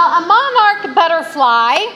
Well, a monarch butterfly,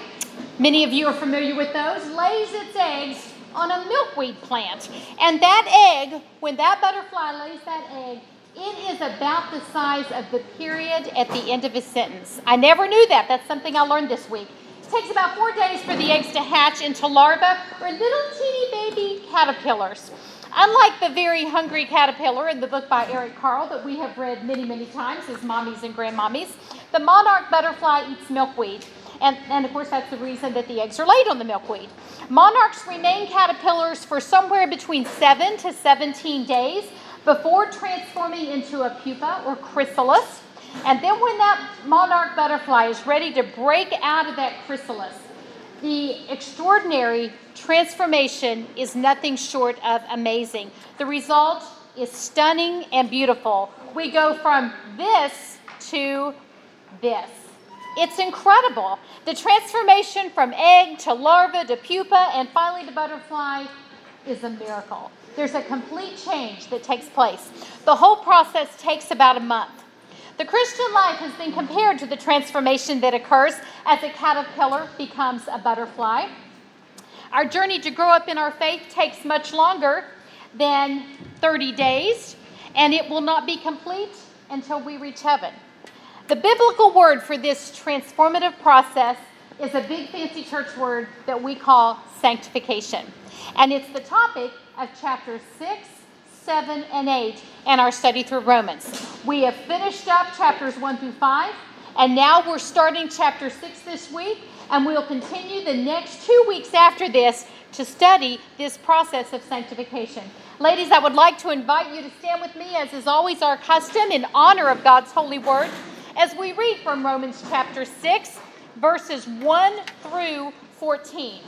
many of you are familiar with those, lays its eggs on a milkweed plant. And that egg, when that butterfly lays that egg, it is about the size of the period at the end of a sentence. I never knew that. That's something I learned this week. It takes about four days for the eggs to hatch into larvae or little teeny baby caterpillars. Unlike the very hungry caterpillar in the book by Eric Carle that we have read many, many times as mommies and grandmommies, the monarch butterfly eats milkweed. And, and of course, that's the reason that the eggs are laid on the milkweed. Monarchs remain caterpillars for somewhere between 7 to 17 days before transforming into a pupa or chrysalis. And then, when that monarch butterfly is ready to break out of that chrysalis, the extraordinary transformation is nothing short of amazing. The result is stunning and beautiful. We go from this to this. It's incredible. The transformation from egg to larva to pupa and finally to butterfly is a miracle. There's a complete change that takes place. The whole process takes about a month. The Christian life has been compared to the transformation that occurs as a caterpillar becomes a butterfly. Our journey to grow up in our faith takes much longer than 30 days, and it will not be complete until we reach heaven. The biblical word for this transformative process is a big fancy church word that we call sanctification. And it's the topic of chapters 6, 7, and 8 in our study through Romans. We have finished up chapters 1 through 5, and now we're starting chapter 6 this week, and we'll continue the next two weeks after this to study this process of sanctification. Ladies, I would like to invite you to stand with me, as is always our custom, in honor of God's holy word as we read from Romans chapter 6, verses 1 through 14.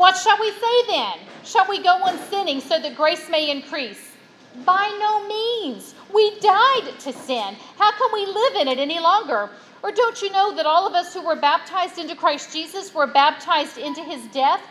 What shall we say then? Shall we go on sinning so that grace may increase? By no means. We died to sin. How can we live in it any longer? Or don't you know that all of us who were baptized into Christ Jesus were baptized into his death?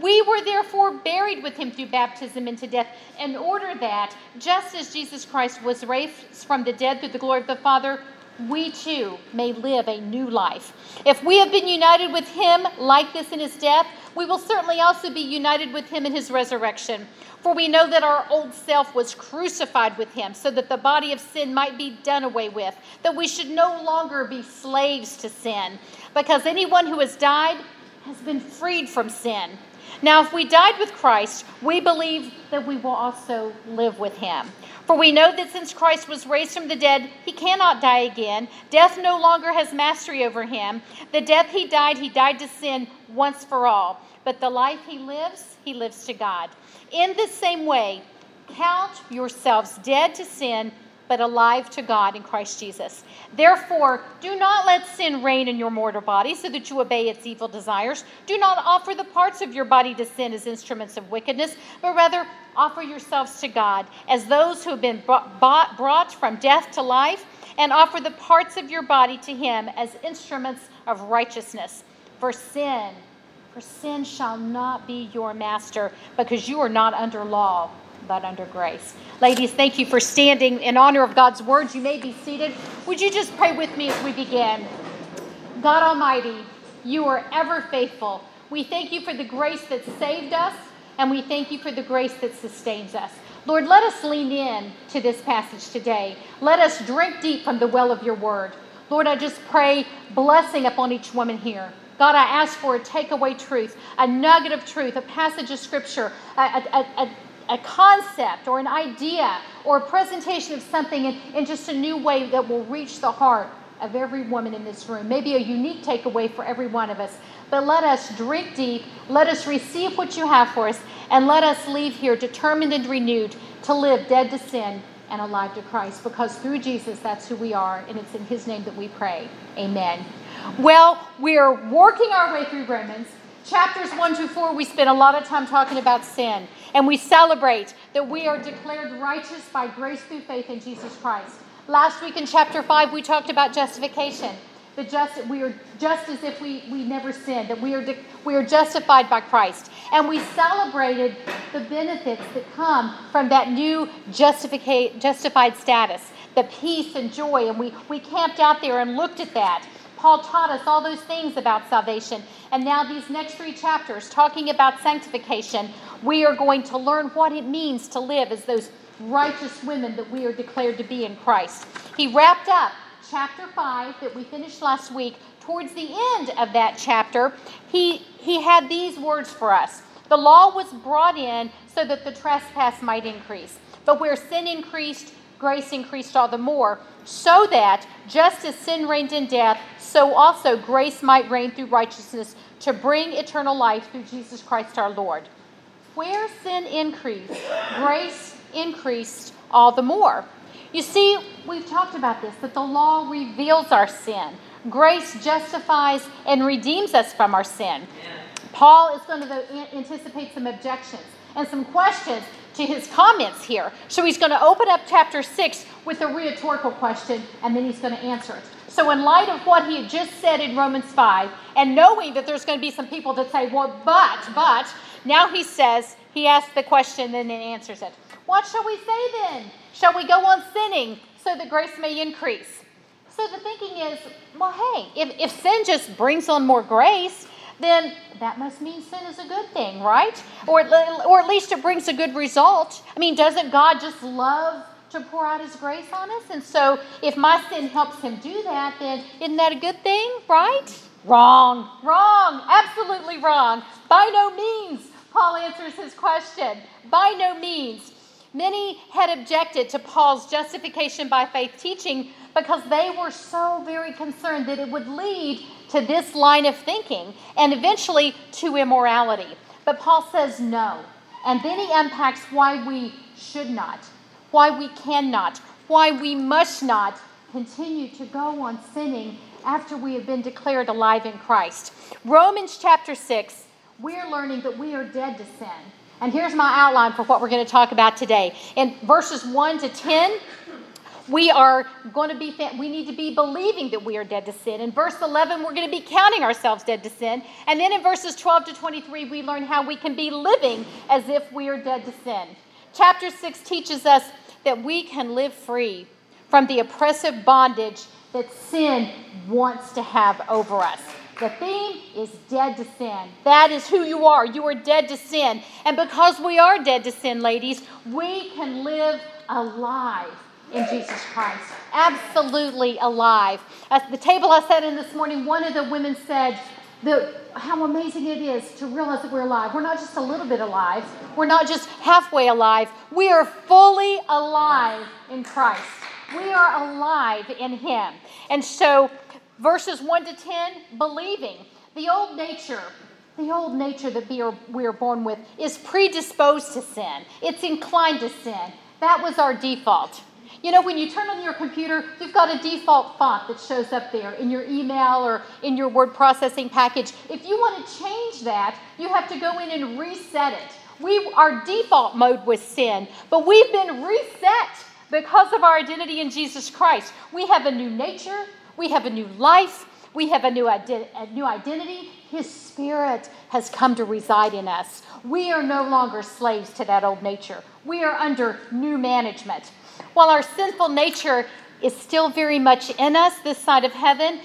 We were therefore buried with him through baptism into death, in order that, just as Jesus Christ was raised from the dead through the glory of the Father, we too may live a new life. If we have been united with him like this in his death, we will certainly also be united with him in his resurrection. For we know that our old self was crucified with him, so that the body of sin might be done away with, that we should no longer be slaves to sin, because anyone who has died has been freed from sin. Now, if we died with Christ, we believe that we will also live with him. For we know that since Christ was raised from the dead, he cannot die again. Death no longer has mastery over him. The death he died, he died to sin once for all. But the life he lives, he lives to God. In the same way, count yourselves dead to sin but alive to God in Christ Jesus. Therefore, do not let sin reign in your mortal body so that you obey its evil desires. Do not offer the parts of your body to sin as instruments of wickedness, but rather offer yourselves to God as those who have been brought, brought from death to life, and offer the parts of your body to Him as instruments of righteousness. For sin, for sin shall not be your master, because you are not under law but under grace. Ladies, thank you for standing in honor of God's words. You may be seated. Would you just pray with me as we begin? God Almighty, you are ever faithful. We thank you for the grace that saved us, and we thank you for the grace that sustains us. Lord, let us lean in to this passage today. Let us drink deep from the well of your word. Lord, I just pray blessing upon each woman here. God, I ask for a takeaway truth, a nugget of truth, a passage of scripture, a, a, a, a concept or an idea or a presentation of something in, in just a new way that will reach the heart of every woman in this room. Maybe a unique takeaway for every one of us. But let us drink deep, let us receive what you have for us, and let us leave here determined and renewed to live dead to sin and alive to Christ. Because through Jesus, that's who we are, and it's in his name that we pray. Amen. Well, we're working our way through Romans. Chapters 1 to 4, we spent a lot of time talking about sin. And we celebrate that we are declared righteous by grace through faith in Jesus Christ. Last week in chapter 5, we talked about justification. The just, we are just as if we, we never sinned, that we are, we are justified by Christ. And we celebrated the benefits that come from that new justified status, the peace and joy. And we, we camped out there and looked at that. Paul taught us all those things about salvation. And now, these next three chapters, talking about sanctification, we are going to learn what it means to live as those righteous women that we are declared to be in Christ. He wrapped up chapter 5 that we finished last week. Towards the end of that chapter, he, he had these words for us. The law was brought in so that the trespass might increase. But where sin increased, grace increased all the more, so that just as sin reigned in death, so also grace might reign through righteousness to bring eternal life through Jesus Christ our Lord. Where sin increased, grace increased all the more. You see, we've talked about this that the law reveals our sin. Grace justifies and redeems us from our sin. Paul is going to anticipate some objections and some questions to his comments here. So he's going to open up chapter 6 with a rhetorical question and then he's going to answer it. So, in light of what he had just said in Romans 5, and knowing that there's going to be some people that say, well, but, but, now he says, he asks the question and then answers it. What shall we say then? Shall we go on sinning so that grace may increase? So the thinking is, well, hey, if, if sin just brings on more grace, then that must mean sin is a good thing, right? Or, or at least it brings a good result. I mean, doesn't God just love to pour out His grace on us? And so if my sin helps Him do that, then isn't that a good thing, right? Wrong, wrong, absolutely wrong. By no means, Paul answers his question. By no means. Many had objected to Paul's justification by faith teaching because they were so very concerned that it would lead to this line of thinking and eventually to immorality. But Paul says no. And then he unpacks why we should not, why we cannot, why we must not continue to go on sinning after we have been declared alive in Christ. Romans chapter 6, we're learning that we are dead to sin. And here's my outline for what we're going to talk about today. In verses 1 to 10, we are going to be we need to be believing that we are dead to sin in verse 11 we're going to be counting ourselves dead to sin and then in verses 12 to 23 we learn how we can be living as if we are dead to sin chapter 6 teaches us that we can live free from the oppressive bondage that sin wants to have over us the theme is dead to sin. That is who you are. You are dead to sin. And because we are dead to sin, ladies, we can live alive in Jesus Christ. Absolutely alive. At the table I sat in this morning, one of the women said, the, how amazing it is to realize that we're alive. We're not just a little bit alive, we're not just halfway alive. We are fully alive in Christ. We are alive in Him. And so, verses 1 to 10, believing. The old nature, the old nature that we are, we are born with, is predisposed to sin, it's inclined to sin. That was our default. You know, when you turn on your computer, you've got a default font that shows up there in your email or in your word processing package. If you want to change that, you have to go in and reset it. We our default mode was sin, but we've been reset because of our identity in Jesus Christ. We have a new nature, we have a new life, we have a new, ide- a new identity. His Spirit has come to reside in us. We are no longer slaves to that old nature. We are under new management. While our sinful nature is still very much in us this side of heaven,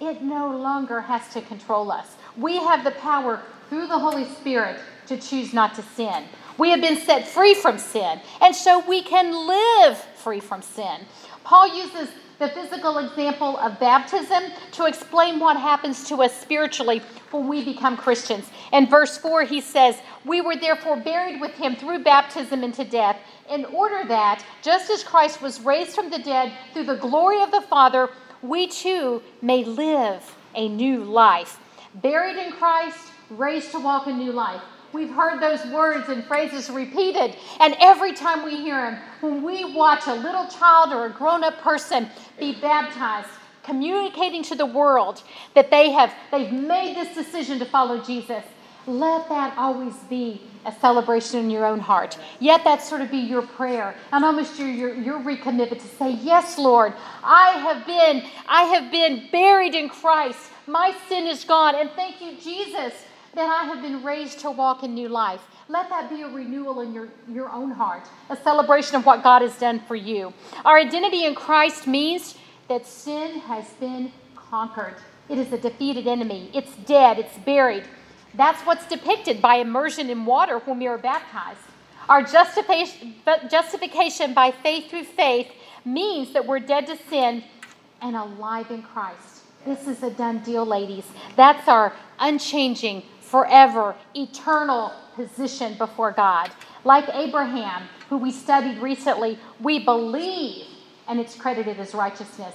it no longer has to control us. We have the power through the Holy Spirit to choose not to sin. We have been set free from sin, and so we can live free from sin. Paul uses the physical example of baptism to explain what happens to us spiritually when we become Christians. In verse 4, he says, We were therefore buried with him through baptism into death in order that, just as Christ was raised from the dead through the glory of the Father, we too may live a new life. Buried in Christ, raised to walk a new life. We've heard those words and phrases repeated, and every time we hear them, when we watch a little child or a grown up person be baptized, communicating to the world that they have they've made this decision to follow Jesus, let that always be a celebration in your own heart. Yet that sort of be your prayer and almost your, your, your recommitment to say, Yes, Lord, I have been, I have been buried in Christ. My sin is gone. And thank you, Jesus, that I have been raised to walk in new life. Let that be a renewal in your, your own heart, a celebration of what God has done for you. Our identity in Christ means that sin has been conquered. It is a defeated enemy. It's dead. It's buried. That's what's depicted by immersion in water when we are baptized. Our justification, justification by faith through faith means that we're dead to sin and alive in Christ. This is a done deal, ladies. That's our unchanging, forever, eternal position before God. Like Abraham, who we studied recently, we believe and it's credited as righteousness.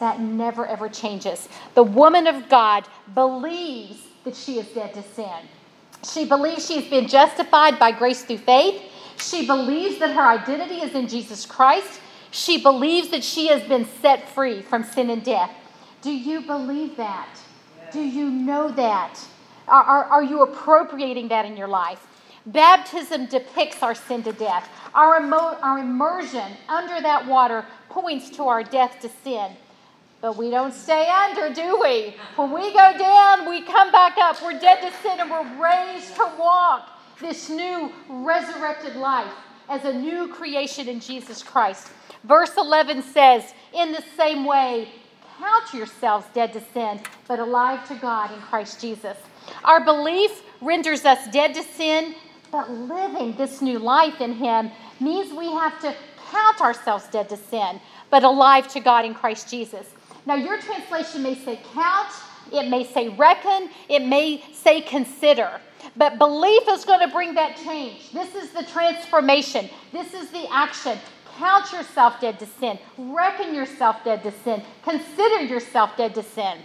That never ever changes. The woman of God believes that she is dead to sin. She believes she's been justified by grace through faith. She believes that her identity is in Jesus Christ. She believes that she has been set free from sin and death. Do you believe that? Do you know that? Are, are, you appropriating that in your life? Baptism depicts our sin to death. Our, emo- our immersion under that water points to our death to sin. But we don't stay under, do we? When we go down, we come back up. We're dead to sin and we're raised to walk this new resurrected life as a new creation in Jesus Christ. Verse 11 says, In the same way, count yourselves dead to sin, but alive to God in Christ Jesus. Our belief renders us dead to sin, but living this new life in Him means we have to count ourselves dead to sin, but alive to God in Christ Jesus. Now, your translation may say count, it may say reckon, it may say consider. But belief is going to bring that change. This is the transformation. This is the action. Count yourself dead to sin. Reckon yourself dead to sin. Consider yourself dead to sin.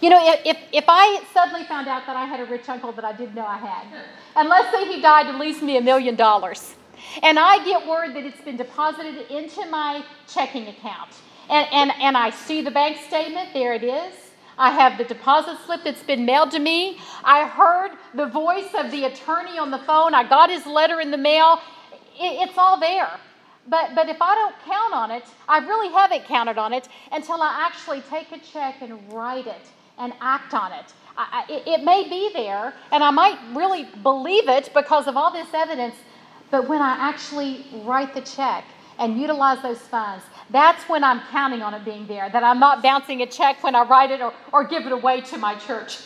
You know, if, if I suddenly found out that I had a rich uncle that I didn't know I had, and let's say he died and leaves me a million dollars, and I get word that it's been deposited into my checking account, and, and, and I see the bank statement, there it is. I have the deposit slip that's been mailed to me. I heard the voice of the attorney on the phone. I got his letter in the mail. It, it's all there. But, but if I don't count on it, I really haven't counted on it until I actually take a check and write it and act on it. I, it, may be there, and I might really believe it because of all this evidence, but when I actually write the check and utilize those funds, that's when I'm counting on it being there, that I'm not bouncing a check when I write it or, or give it away to my church.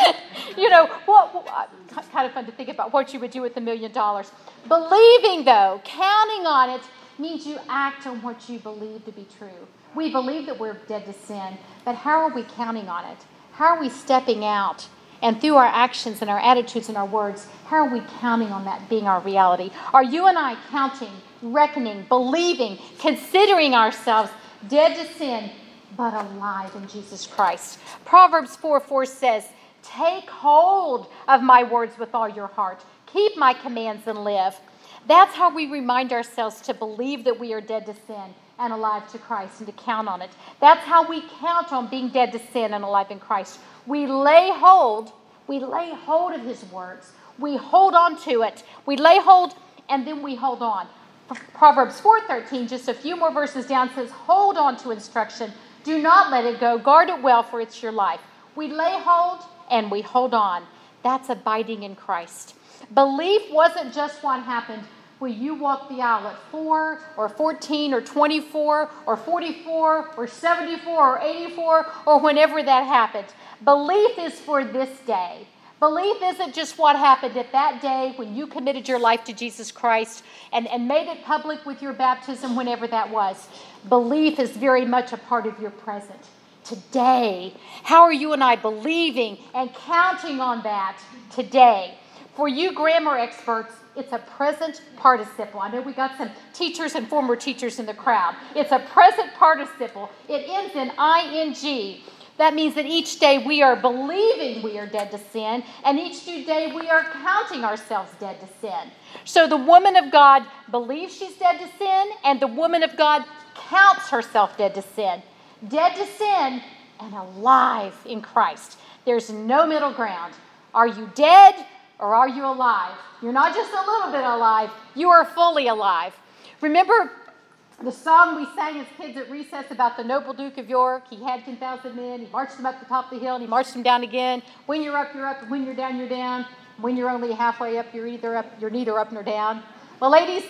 you know, what, what, uh, kind of fun to think about what you would do with a million dollars. Believing, though, counting on it, means you act on what you believe to be true. We believe that we're dead to sin, but how are we counting on it? How are we stepping out? And through our actions and our attitudes and our words, how are we counting on that being our reality? Are you and I counting reckoning, believing, considering ourselves dead to sin, but alive in Jesus Christ. Proverbs 4 4 says, Take hold of my words with all your heart, keep my commands and live. That's how we remind ourselves to believe that we are dead to sin and alive to Christ and to count on it. That's how we count on being dead to sin and alive in Christ. We lay hold, we lay hold of his words. We hold on to it. We lay hold and then we hold on. Proverbs 4:13, just a few more verses down says, "Hold on to instruction. Do not let it go. Guard it well for it's your life." We lay hold and we hold on. That's abiding in Christ. Belief wasn't just what happened when you walk the aisle at 4 or 14 or 24 or 44 or 74 or 84 or whenever that happened. Belief is for this day. Belief isn't just what happened at that day when you committed your life to Jesus Christ and, and made it public with your baptism, whenever that was. Belief is very much a part of your present. Today, how are you and I believing and counting on that today? For you grammar experts, it's a present participle. I know we got some teachers and former teachers in the crowd. It's a present participle. It ends in ing. That means that each day we are believing we are dead to sin, and each new day we are counting ourselves dead to sin. So the woman of God believes she's dead to sin, and the woman of God counts herself dead to sin. Dead to sin and alive in Christ. There's no middle ground. Are you dead or are you alive? You're not just a little bit alive, you are fully alive. Remember the song we sang as kids at recess about the noble Duke of York, he had 10,000 men, he marched them up the top of the hill, and he marched them down again. When you're up, you're up, and when you're down, you're down. When you're only halfway up, you're either up, you're neither up nor down. Well, ladies,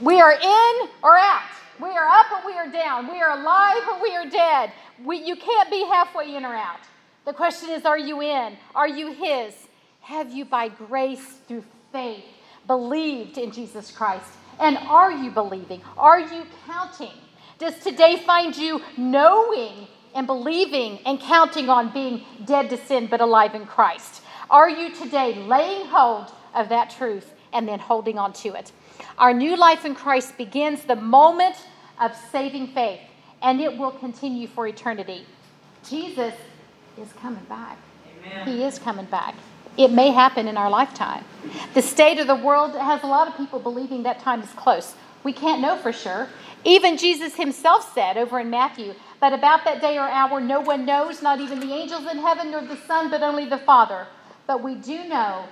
we are in or out. We are up or we are down. We are alive or we are dead. We, you can't be halfway in or out. The question is Are you in? Are you His? Have you, by grace through faith, believed in Jesus Christ? And are you believing? Are you counting? Does today find you knowing and believing and counting on being dead to sin but alive in Christ? Are you today laying hold of that truth and then holding on to it? Our new life in Christ begins the moment of saving faith, and it will continue for eternity. Jesus is coming back. Amen. He is coming back. It may happen in our lifetime. The state of the world has a lot of people believing that time is close. We can't know for sure. Even Jesus himself said over in Matthew, But about that day or hour no one knows, not even the angels in heaven nor the Son, but only the Father. But we do know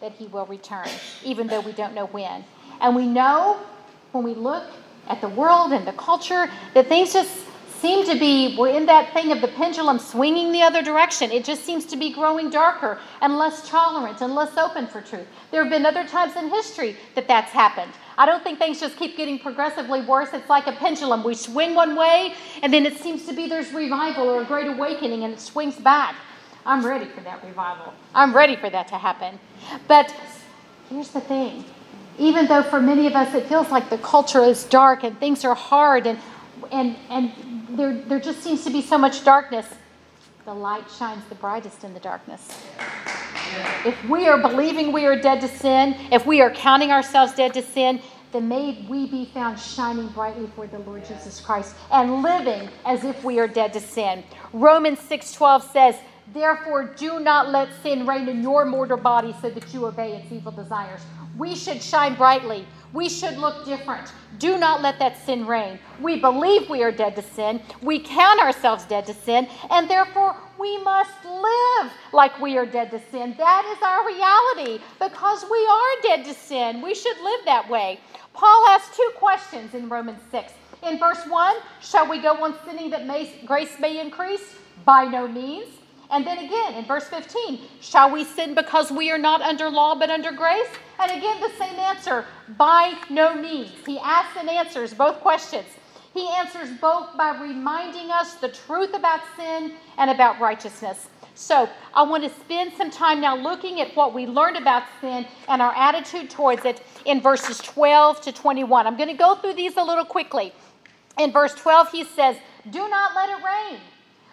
that he will return, even though we don't know when. And we know when we look at the world and the culture that things just seem to be, we're in that thing of the pendulum swinging the other direction. It just seems to be growing darker and less tolerant and less open for truth. There have been other times in history that that's happened. I don't think things just keep getting progressively worse. It's like a pendulum. We swing one way, and then it seems to be there's revival or a great awakening, and it swings back. I'm ready for that revival. I'm ready for that to happen. But here's the thing even though for many of us it feels like the culture is dark and things are hard and, and, and there, there just seems to be so much darkness, the light shines the brightest in the darkness. If we are believing we are dead to sin, if we are counting ourselves dead to sin, then may we be found shining brightly for the Lord Jesus Christ and living as if we are dead to sin. Romans 6:12 says, "Therefore do not let sin reign in your mortal body so that you obey its evil desires." We should shine brightly. We should look different. Do not let that sin reign. We believe we are dead to sin. We count ourselves dead to sin, and therefore we must live like we are dead to sin. That is our reality because we are dead to sin. We should live that way. Paul asks two questions in Romans 6. In verse 1, shall we go on sinning that may, grace may increase? By no means. And then again in verse 15, shall we sin because we are not under law but under grace? And again, the same answer by no means. He asks and answers both questions. He answers both by reminding us the truth about sin and about righteousness. So, I want to spend some time now looking at what we learned about sin and our attitude towards it in verses 12 to 21. I'm going to go through these a little quickly. In verse 12, he says, Do not let it rain.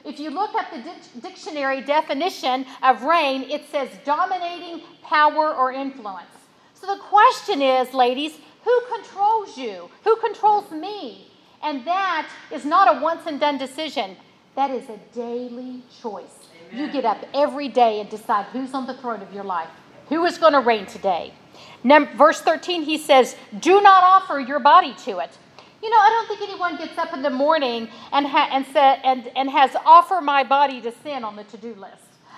If you look up the dictionary definition of reign, it says dominating power or influence. So the question is, ladies, who controls you? Who controls me? And that is not a once and done decision. That is a daily choice. Amen. You get up every day and decide who's on the throne of your life, who is going to reign today. Verse 13, he says, Do not offer your body to it. You know, I don't think anyone gets up in the morning and, ha- and, sa- and, and has offer my body to sin on the to do list.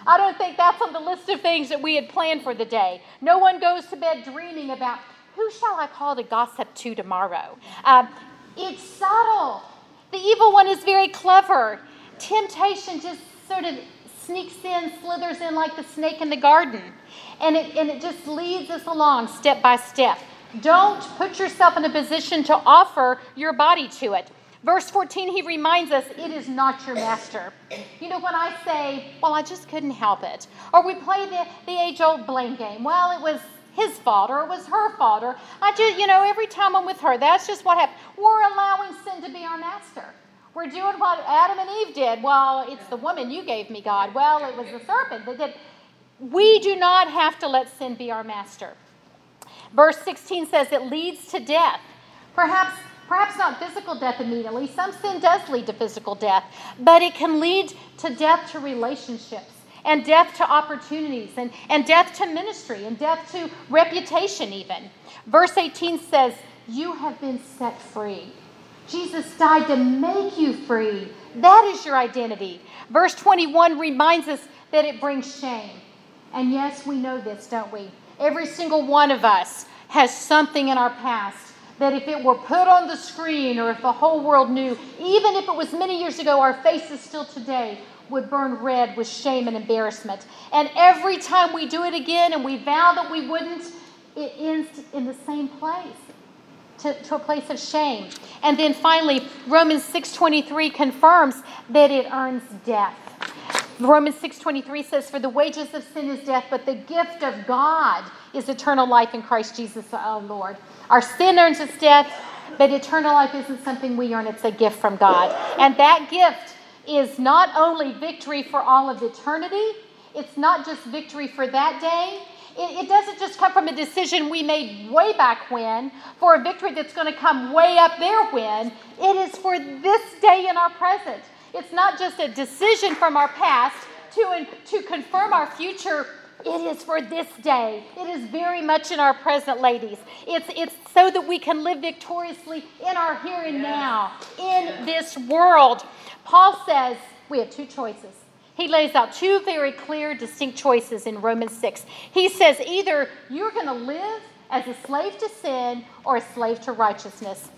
I don't think that's on the list of things that we had planned for the day. No one goes to bed dreaming about who shall I call to gossip to tomorrow. Uh, it's subtle. The evil one is very clever. Temptation just sort of sneaks in, slithers in like the snake in the garden. And it, and it just leads us along step by step. Don't put yourself in a position to offer your body to it. Verse 14, he reminds us it is not your master. You know, when I say, well, I just couldn't help it, or we play the, the age old blame game, well, it was his fault or it was her fault, or I just, you know, every time I'm with her, that's just what happened. We're allowing sin to be our master. We're doing what Adam and Eve did. Well, it's the woman you gave me, God. Well, it was the serpent that did. We do not have to let sin be our master. Verse 16 says it leads to death. Perhaps perhaps not physical death immediately. Some sin does lead to physical death, but it can lead to death to relationships and death to opportunities and, and death to ministry and death to reputation, even. Verse 18 says, You have been set free. Jesus died to make you free. That is your identity. Verse 21 reminds us that it brings shame. And yes, we know this, don't we? Every single one of us has something in our past that if it were put on the screen or if the whole world knew, even if it was many years ago, our faces still today would burn red with shame and embarrassment. And every time we do it again and we vow that we wouldn't, it ends in the same place. To, to a place of shame. And then finally, Romans 6:23 confirms that it earns death. Romans 6:23 says, "For the wages of sin is death, but the gift of God is eternal life in Christ Jesus our Lord." Our sin earns us death, but eternal life isn't something we earn, it's a gift from God. And that gift is not only victory for all of eternity, it's not just victory for that day, it, doesn't just come from a decision we made way back when for a victory that's going to come way up there when. It is for this day in our present. It's not just a decision from our past to, to confirm our future. It is for this day. It is very much in our present, ladies. It's, it's so that we can live victoriously in our here and now, in this world. Paul says we have two choices he lays out two very clear, distinct choices in Romans 6. He says either you're going to live as a slave to sin or a slave to righteousness.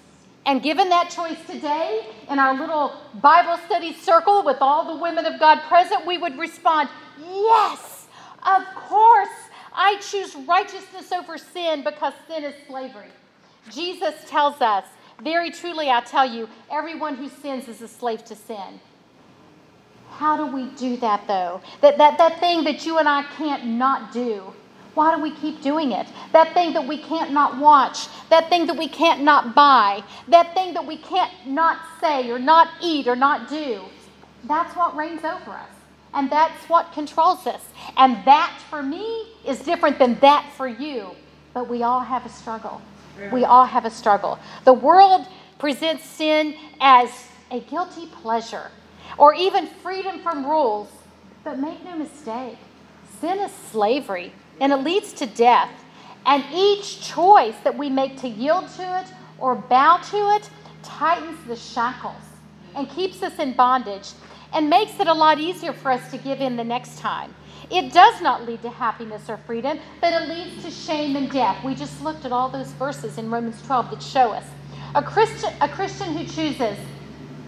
And given that choice today, in our little Bible study circle with all the women of God present, we would respond, Yes, of course, I choose righteousness over sin because sin is slavery. Jesus tells us, Very truly, I tell you, everyone who sins is a slave to sin. How do we do that though? That, that, that thing that you and I can't not do. Why do we keep doing it? That thing that we can't not watch, that thing that we can't not buy, that thing that we can't not say or not eat or not do. That's what reigns over us. And that's what controls us. And that for me is different than that for you. But we all have a struggle. We all have a struggle. The world presents sin as a guilty pleasure or even freedom from rules. But make no mistake, sin is slavery and it leads to death. And each choice that we make to yield to it or bow to it tightens the shackles and keeps us in bondage and makes it a lot easier for us to give in the next time. It does not lead to happiness or freedom, but it leads to shame and death. We just looked at all those verses in Romans 12 that show us. A Christian, a Christian who chooses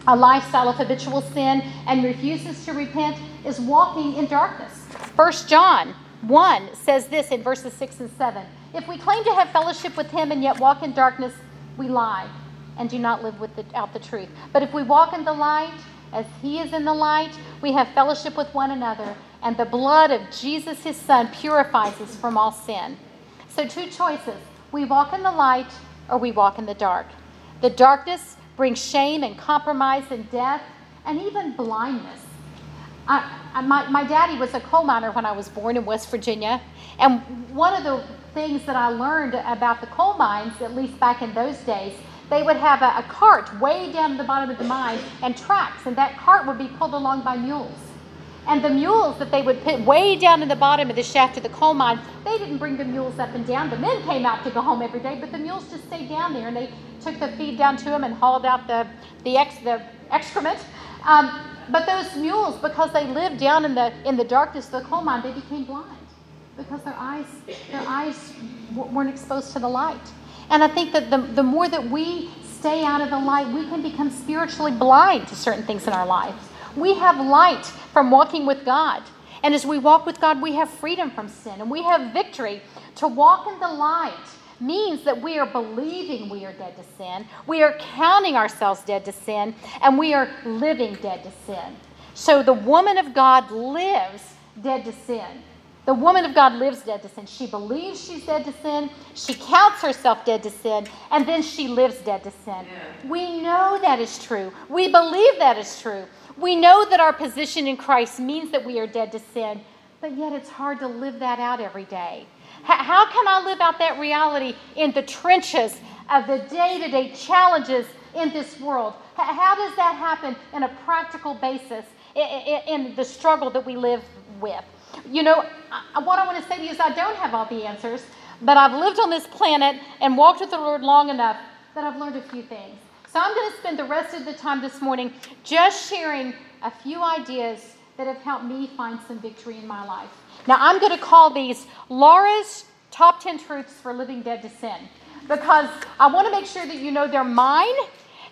a lifestyle of habitual sin and refuses to repent is walking in darkness. 1 John 1 says this in verses 6 and 7 If we claim to have fellowship with him and yet walk in darkness, we lie and do not live without the truth. But if we walk in the light, as he is in the light, we have fellowship with one another, and the blood of Jesus, his son, purifies us from all sin. So, two choices we walk in the light or we walk in the dark. The darkness brings shame and compromise and death and even blindness. I, my, my daddy was a coal miner when I was born in West Virginia. And one of the things that I learned about the coal mines, at least back in those days, they would have a, a cart way down the bottom of the mine and tracks, and that cart would be pulled along by mules. And the mules that they would put way down in the bottom of the shaft of the coal mine, they didn't bring the mules up and down. The men came out to go home every day, but the mules just stayed down there and they took the feed down to them and hauled out the, the, ex, the excrement. Um, but those mules, because they lived down in the, in the darkness of the coal mine, they became blind because their eyes, their eyes weren't exposed to the light. And I think that the, the more that we stay out of the light, we can become spiritually blind to certain things in our lives. We have light from walking with God. And as we walk with God, we have freedom from sin and we have victory. To walk in the light means that we are believing we are dead to sin, we are counting ourselves dead to sin, and we are living dead to sin. So the woman of God lives dead to sin. The woman of God lives dead to sin. She believes she's dead to sin. She counts herself dead to sin. And then she lives dead to sin. Yeah. We know that is true. We believe that is true. We know that our position in Christ means that we are dead to sin, but yet it's hard to live that out every day. How can I live out that reality in the trenches of the day to day challenges in this world? How does that happen in a practical basis in the struggle that we live with? You know, what I want to say to you is I don't have all the answers, but I've lived on this planet and walked with the Lord long enough that I've learned a few things. So I'm going to spend the rest of the time this morning just sharing a few ideas that have helped me find some victory in my life. Now, I'm going to call these Laura's top 10 truths for living dead to sin because I want to make sure that you know they're mine.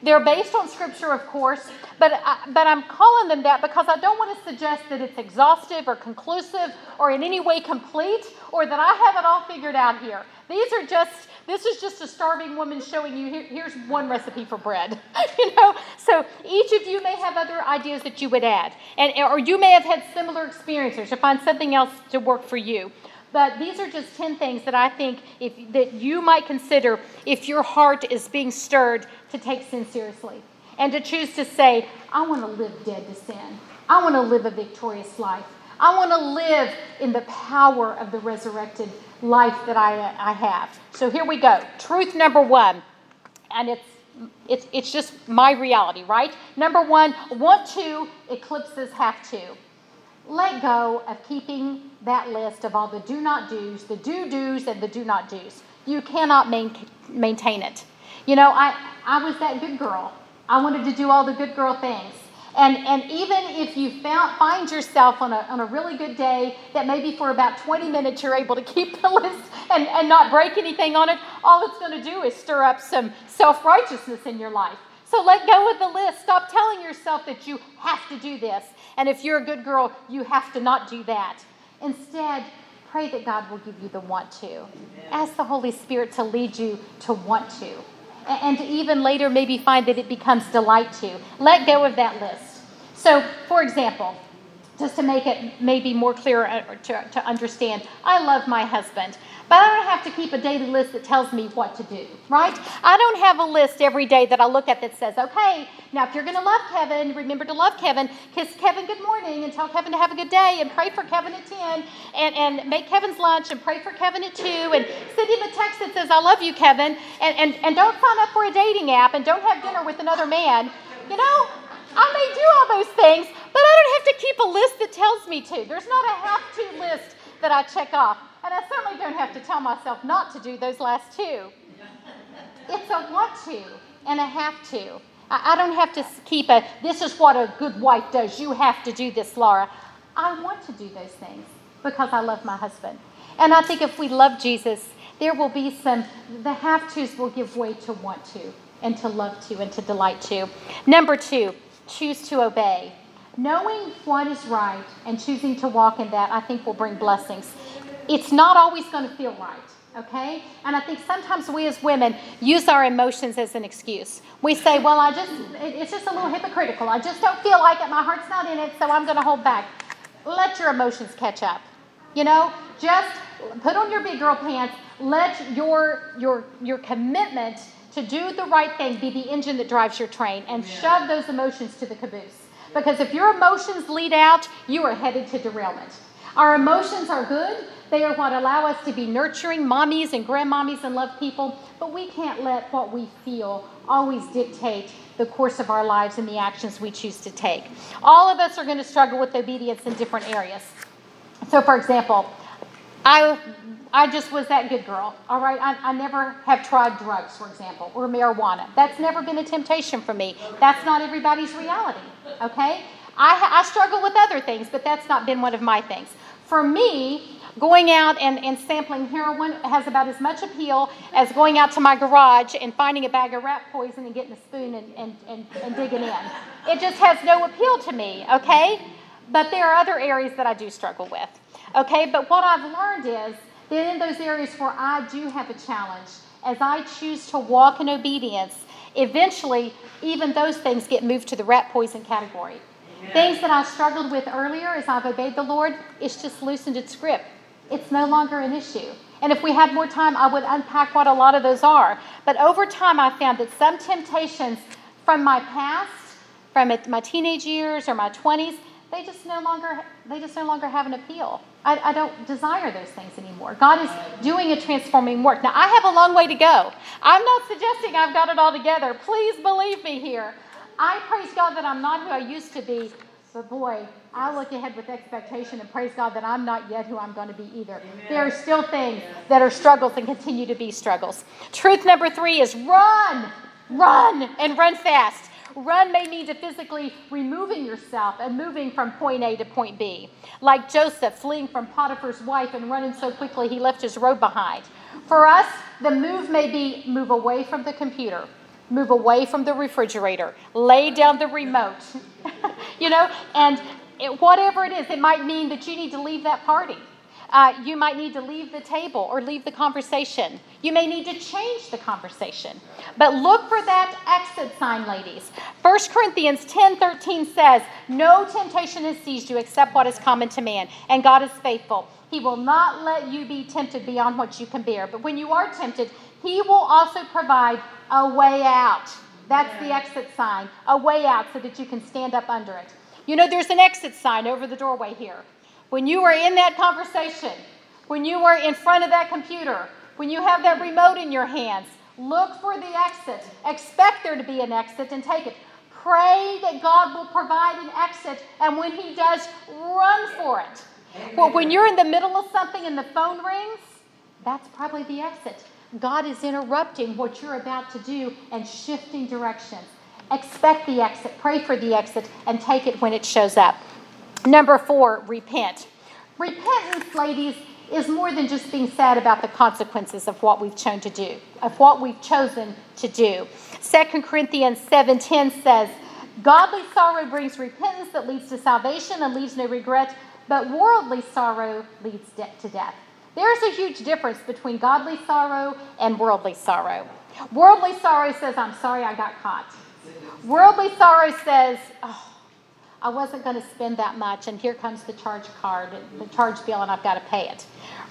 They're based on scripture, of course, but, I, but I'm calling them that because I don't want to suggest that it's exhaustive or conclusive or in any way complete or that I have it all figured out here. These are just This is just a starving woman showing you here, here's one recipe for bread. you know, so each of you may have other ideas that you would add, and or you may have had similar experiences to find something else to work for you. But these are just 10 things that I think if, that you might consider if your heart is being stirred to take sin seriously and to choose to say, I want to live dead to sin. I want to live a victorious life. I want to live in the power of the resurrected life that I, I have. So here we go. Truth number one, and it's it's, it's just my reality, right? Number one, want to eclipses have to. Let go of keeping that list of all the do not do's, the do do's, and the do not do's. You cannot main, maintain it. You know, I, I was that good girl. I wanted to do all the good girl things. And, and even if you found, find yourself on a, on a really good day that maybe for about 20 minutes you're able to keep the list and, and not break anything on it, all it's going to do is stir up some self righteousness in your life. So let go of the list. Stop telling yourself that you have to do this. And if you're a good girl, you have to not do that. Instead, pray that God will give you the want to. Ask the Holy Spirit to lead you to want to and even later maybe find that it becomes delight to. Let go of that list. So, for example, just to make it maybe more clear uh, to, to understand, I love my husband, but I don't have to keep a daily list that tells me what to do, right? I don't have a list every day that I look at that says, okay, now if you're going to love Kevin, remember to love Kevin, kiss Kevin good morning and tell Kevin to have a good day and pray for Kevin at 10 and, and make Kevin's lunch and pray for Kevin at 2 and send him a text that says, I love you, Kevin, and, and, and don't sign up for a dating app and don't have dinner with another man. You know, I may do all those things, but I don't have to keep a list that tells me to. There's not a have to list that I check off. And I certainly don't have to tell myself not to do those last two. It's a want to and a have to. I don't have to keep a, this is what a good wife does. You have to do this, Laura. I want to do those things because I love my husband. And I think if we love Jesus, there will be some, the have tos will give way to want to and to love to and to delight to. Number two, choose to obey. Knowing what is right and choosing to walk in that, I think, will bring blessings. It's not always going to feel right, okay? And I think sometimes we as women use our emotions as an excuse. We say, well, I just, it's just a little hypocritical. I just don't feel like it. My heart's not in it, so I'm going to hold back. Let your emotions catch up. You know, just put on your big girl pants. Let your, your, your commitment to do the right thing be the engine that drives your train and shove those emotions to the caboose. Because if your emotions lead out, you are headed to derailment. Our emotions are good. They are what allow us to be nurturing mommies and grandmommies and love people, but we can't let what we feel always dictate the course of our lives and the actions we choose to take. All of us are going to struggle with obedience in different areas. So, for example, I I just was that good girl. All right. I, I never have tried drugs, for example, or marijuana. That's never been a temptation for me. That's not everybody's reality. Okay. I, I struggle with other things, but that's not been one of my things. For me, going out and, and sampling heroin has about as much appeal as going out to my garage and finding a bag of rat poison and getting a spoon and, and, and, and digging in. It just has no appeal to me, okay? But there are other areas that I do struggle with, okay? But what I've learned is that in those areas where I do have a challenge, as I choose to walk in obedience, eventually even those things get moved to the rat poison category. Things that I struggled with earlier as I've obeyed the Lord, it's just loosened its grip. It's no longer an issue. And if we had more time, I would unpack what a lot of those are. But over time, I found that some temptations from my past, from my teenage years or my 20s, they just no longer they just no longer have an appeal. I, I, don't desire those things anymore. God is doing a transforming work. Now I have a long way to go. I'm not suggesting I've got it all together. Please believe me here. I praise God that I'm not who I used to be, but boy, I look ahead with expectation and praise God that I'm not yet who I'm going to be either. Amen. There are still things that are struggles and continue to be struggles. Truth number three is run, run, and run fast. Run may mean to physically removing yourself and moving from point A to point B. Like Joseph fleeing from Potiphar's wife and running so quickly he left his robe behind. For us, the move may be move away from the computer, move away from the refrigerator, lay down the remote, you know, and it, whatever it is, it might mean that you need to leave that party. Uh, you might need to leave the table or leave the conversation. You may need to change the conversation. But look for that exit sign, ladies. 1 Corinthians 10 13 says, No temptation has seized you except what is common to man, and God is faithful. He will not let you be tempted beyond what you can bear. But when you are tempted, He will also provide a way out. That's the exit sign, a way out so that you can stand up under it. You know, there's an exit sign over the doorway here. When you are in that conversation, when you are in front of that computer, when you have that remote in your hands, look for the exit. Expect there to be an exit and take it. Pray that God will provide an exit, and when He does, run for it. Well, when you're in the middle of something and the phone rings, that's probably the exit. God is interrupting what you're about to do and shifting directions. Expect the exit, pray for the exit, and take it when it shows up. Number four, repent. Repentance, ladies, is more than just being sad about the consequences of what we've chosen to do, of what we've chosen to do. 2 Corinthians 7:10 says, Godly sorrow brings repentance that leads to salvation and leaves no regret, but worldly sorrow leads to death. There's a huge difference between godly sorrow and worldly sorrow. Worldly sorrow says, I'm sorry I got caught. Worldly sorrow says, oh, I wasn't going to spend that much, and here comes the charge card, the charge bill, and I've got to pay it.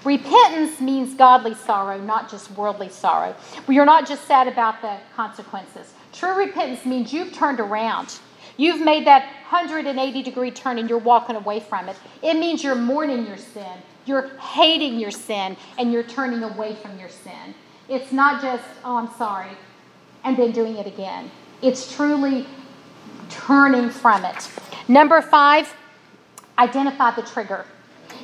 Repentance means godly sorrow, not just worldly sorrow. You're not just sad about the consequences. True repentance means you've turned around. You've made that 180 degree turn and you're walking away from it. It means you're mourning your sin. You're hating your sin and you're turning away from your sin. It's not just, oh, I'm sorry, and then doing it again. It's truly turning from it. Number five, identify the trigger.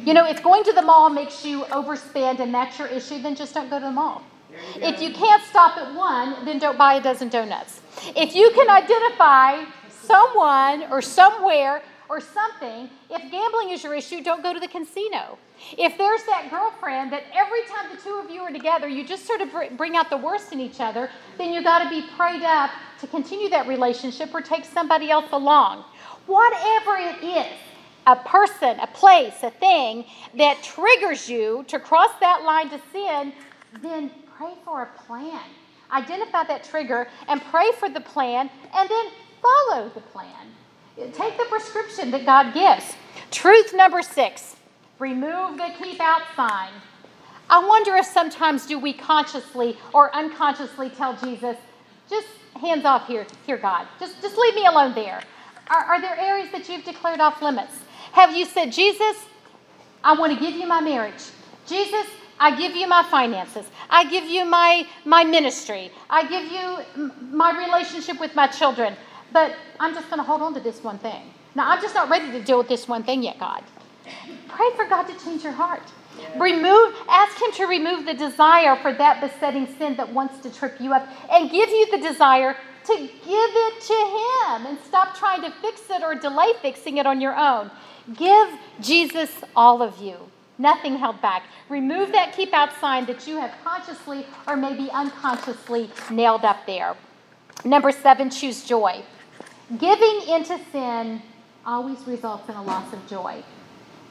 You know, if going to the mall makes you overspend and that's your issue, then just don't go to the mall. You if you can't stop at one, then don't buy a dozen donuts. If you can identify someone or somewhere or something, if gambling is your issue, don't go to the casino. If there's that girlfriend that every time the two of you are together, you just sort of bring out the worst in each other, then you got to be prayed up to continue that relationship or take somebody else along. Whatever it is, a person, a place, a thing that triggers you to cross that line to sin, then pray for a plan. Identify that trigger and pray for the plan and then follow the plan. Take the prescription that God gives. Truth number six remove the keep out sign. I wonder if sometimes do we consciously or unconsciously tell Jesus, just hands off here, here, God. Just, just leave me alone there. Are, are there areas that you've declared off limits? Have you said, Jesus, I want to give you my marriage. Jesus, I give you my finances. I give you my, my ministry. I give you my relationship with my children. But I'm just going to hold on to this one thing. Now, I'm just not ready to deal with this one thing yet, God. Pray for God to change your heart. Remove, ask Him to remove the desire for that besetting sin that wants to trip you up and give you the desire to give it to Him and stop trying to fix it or delay fixing it on your own. Give Jesus all of you, nothing held back. Remove that keep out sign that you have consciously or maybe unconsciously nailed up there. Number seven, choose joy. Giving into sin always results in a loss of joy.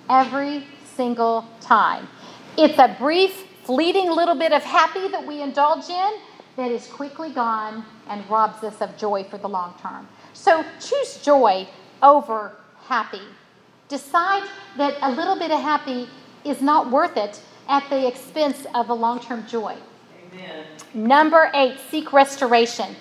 Every single time. It's a brief, fleeting little bit of happy that we indulge in that is quickly gone and robs us of joy for the long term. So choose joy over happy. Decide that a little bit of happy is not worth it at the expense of a long term joy. Amen. Number eight, seek restoration.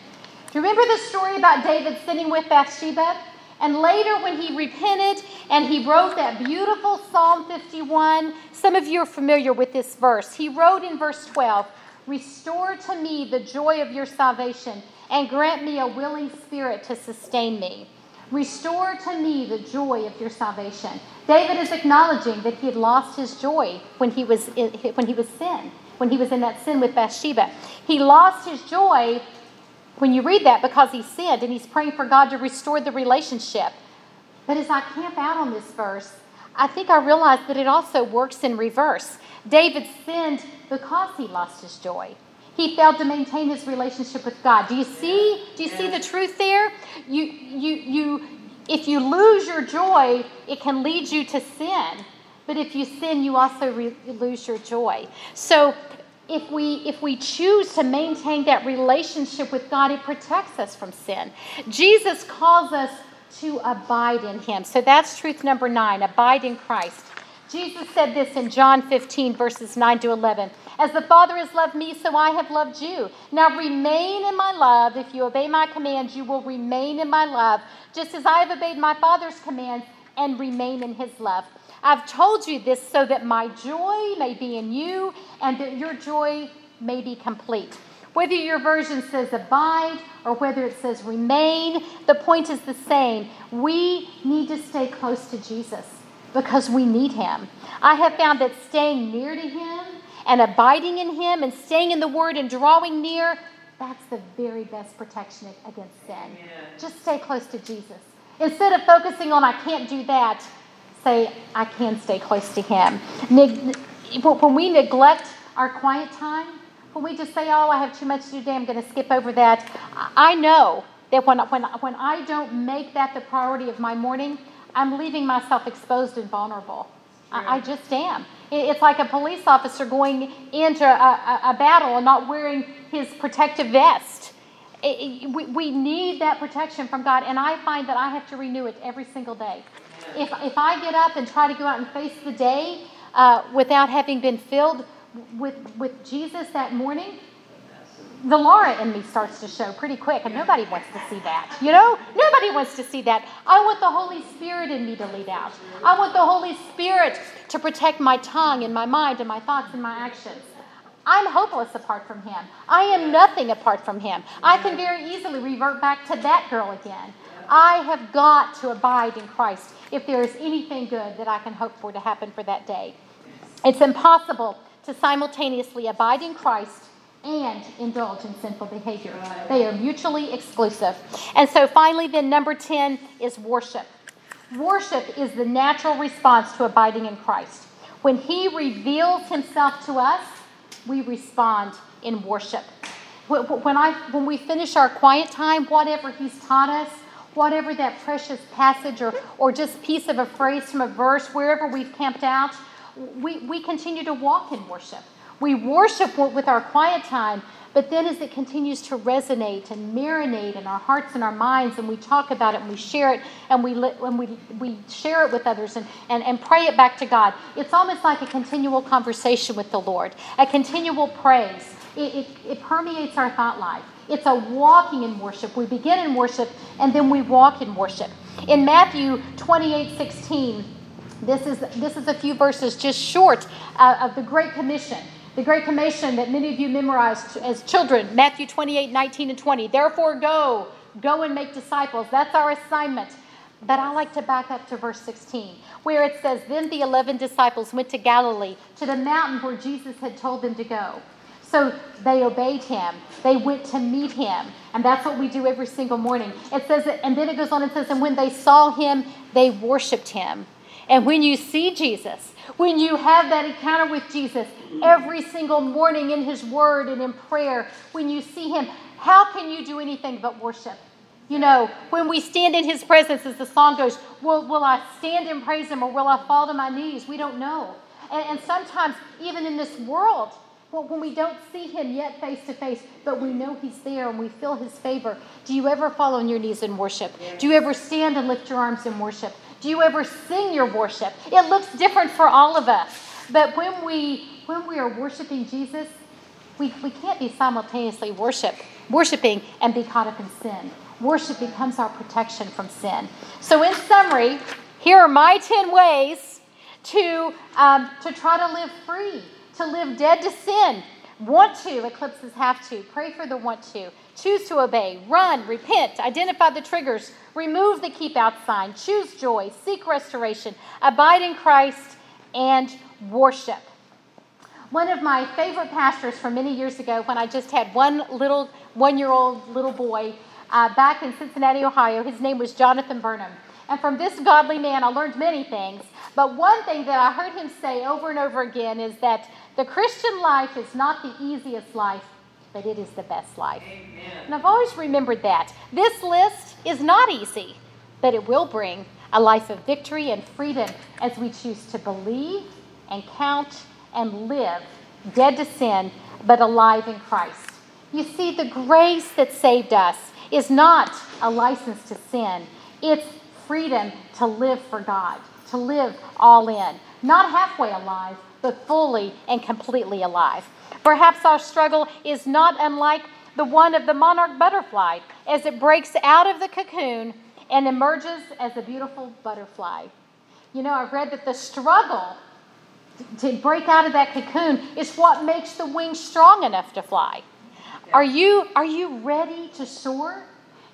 Do you remember the story about David sitting with Bathsheba? And later, when he repented and he wrote that beautiful Psalm 51, some of you are familiar with this verse. He wrote in verse 12, Restore to me the joy of your salvation and grant me a willing spirit to sustain me. Restore to me the joy of your salvation. David is acknowledging that he had lost his joy when he was in, when he was sin, when he was in that sin with Bathsheba. He lost his joy when you read that because he sinned and he's praying for God to restore the relationship. But as I camp out on this verse, I think I realize that it also works in reverse. David sinned because he lost his joy. He failed to maintain his relationship with God. Do you see? Do you see the truth there? You, you, you, if you lose your joy, it can lead you to sin. but if you sin, you also re- lose your joy. So if we if we choose to maintain that relationship with God, it protects us from sin. Jesus calls us to abide in him. So that's truth number 9, abide in Christ. Jesus said this in John 15 verses 9 to 11. As the Father has loved me, so I have loved you. Now remain in my love. If you obey my commands, you will remain in my love, just as I have obeyed my Father's commands and remain in his love. I've told you this so that my joy may be in you and that your joy may be complete. Whether your version says abide or whether it says remain, the point is the same. We need to stay close to Jesus because we need him. I have found that staying near to him and abiding in him and staying in the word and drawing near, that's the very best protection against sin. Amen. Just stay close to Jesus. Instead of focusing on, I can't do that, say, I can stay close to Him. When we neglect our quiet time, when we just say, oh, I have too much to do today, I'm going to skip over that, I know that when, when, when I don't make that the priority of my morning, I'm leaving myself exposed and vulnerable. I, I, just am. It's like a police officer going into a, a, a battle and not wearing his protective vest. It, it, we, we need that protection from God, and I find that I have to renew it every single day if, if I get up and try to go out and face the day uh, without having been filled with, with Jesus that morning, the Laura in me starts to show pretty quick, and nobody wants to see that. You know? Nobody wants to see that. I want the Holy Spirit in me to lead out. I want the Holy Spirit to protect my tongue and my mind and my thoughts and my actions. I'm hopeless apart from Him. I am nothing apart from Him. I can very easily revert back to that girl again. I have got to abide in Christ if there is anything good that I can hope for to happen for that day. It's impossible to simultaneously abide in Christ and indulge in sinful behavior. They are mutually exclusive. And so, finally, then, number 10 is worship. Worship is the natural response to abiding in Christ. When He reveals Himself to us, we respond in worship. When, I, when we finish our quiet time, whatever He's taught us, whatever that precious passage or, or just piece of a phrase from a verse, wherever we've camped out, we, we continue to walk in worship. We worship with our quiet time, but then as it continues to resonate and marinate in our hearts and our minds, and we talk about it and we share it and we, and we, we share it with others and, and, and pray it back to God, it's almost like a continual conversation with the Lord, a continual praise. It, it, it permeates our thought life. It's a walking in worship. We begin in worship and then we walk in worship. In Matthew 28 16, this is, this is a few verses just short uh, of the Great Commission. The Great Commission that many of you memorized as children, Matthew 28 19 and 20. Therefore, go, go and make disciples. That's our assignment. But I like to back up to verse 16, where it says, Then the 11 disciples went to Galilee, to the mountain where Jesus had told them to go. So they obeyed him. They went to meet him. And that's what we do every single morning. It says, that, and then it goes on and says, and when they saw him, they worshiped him. And when you see Jesus, when you have that encounter with Jesus every single morning in his word and in prayer, when you see him, how can you do anything but worship? You know, when we stand in his presence, as the song goes, will, will I stand and praise him or will I fall to my knees? We don't know. And, and sometimes, even in this world, when we don't see him yet face to face, but we know he's there and we feel his favor, do you ever fall on your knees in worship? Do you ever stand and lift your arms in worship? Do you ever sing your worship? It looks different for all of us. But when we when we are worshiping Jesus, we, we can't be simultaneously worship, worshiping and be caught up in sin. Worship becomes our protection from sin. So, in summary, here are my 10 ways to, um, to try to live free to live dead to sin. Want to eclipses have to. Pray for the want to. Choose to obey. Run. Repent. Identify the triggers. Remove the keep out sign. Choose joy. Seek restoration. Abide in Christ and worship. One of my favorite pastors from many years ago, when I just had one little one year old little boy uh, back in Cincinnati, Ohio, his name was Jonathan Burnham. And from this godly man, I learned many things. But one thing that I heard him say over and over again is that the Christian life is not the easiest life, but it is the best life. Amen. And I've always remembered that. This list is not easy, but it will bring a life of victory and freedom as we choose to believe and count and live, dead to sin, but alive in Christ. You see, the grace that saved us is not a license to sin, it's freedom to live for God, to live all in, not halfway alive, but fully and completely alive. Perhaps our struggle is not unlike the one of the monarch butterfly as it breaks out of the cocoon and emerges as a beautiful butterfly. You know, I've read that the struggle to break out of that cocoon is what makes the wings strong enough to fly. Are you, are you ready to soar?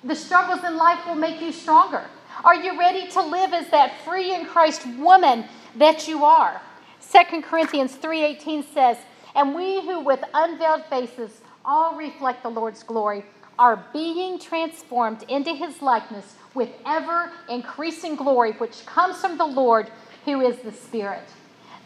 The struggles in life will make you stronger. Are you ready to live as that free in Christ woman that you are? 2 Corinthians 3:18 says, "And we who with unveiled faces all reflect the Lord's glory are being transformed into his likeness with ever increasing glory which comes from the Lord who is the Spirit."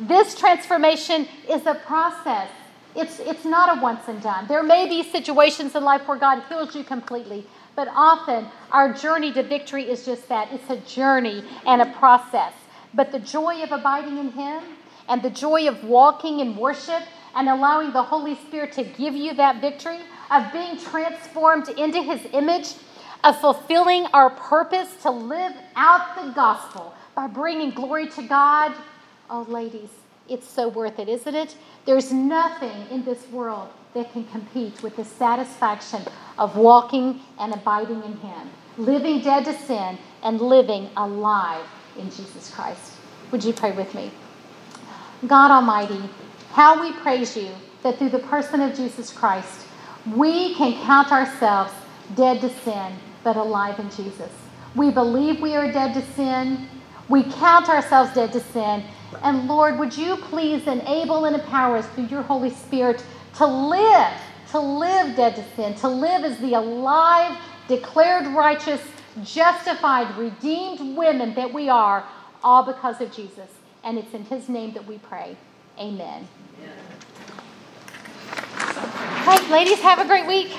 This transformation is a process. It's, it's not a once and done. There may be situations in life where God heals you completely, but often our journey to victory is just that it's a journey and a process. But the joy of abiding in Him and the joy of walking in worship and allowing the Holy Spirit to give you that victory, of being transformed into His image, of fulfilling our purpose to live out the gospel by bringing glory to God. Oh, ladies, it's so worth it, isn't it? There's nothing in this world that can compete with the satisfaction of walking and abiding in Him, living dead to sin and living alive in Jesus Christ. Would you pray with me? God Almighty, how we praise you that through the person of Jesus Christ, we can count ourselves dead to sin, but alive in Jesus. We believe we are dead to sin. We count ourselves dead to sin. And Lord, would you please enable and empower us through your Holy Spirit to live, to live dead to sin, to live as the alive, declared righteous, justified, redeemed women that we are, all because of Jesus. And it's in his name that we pray. Amen. Hey, ladies, have a great week.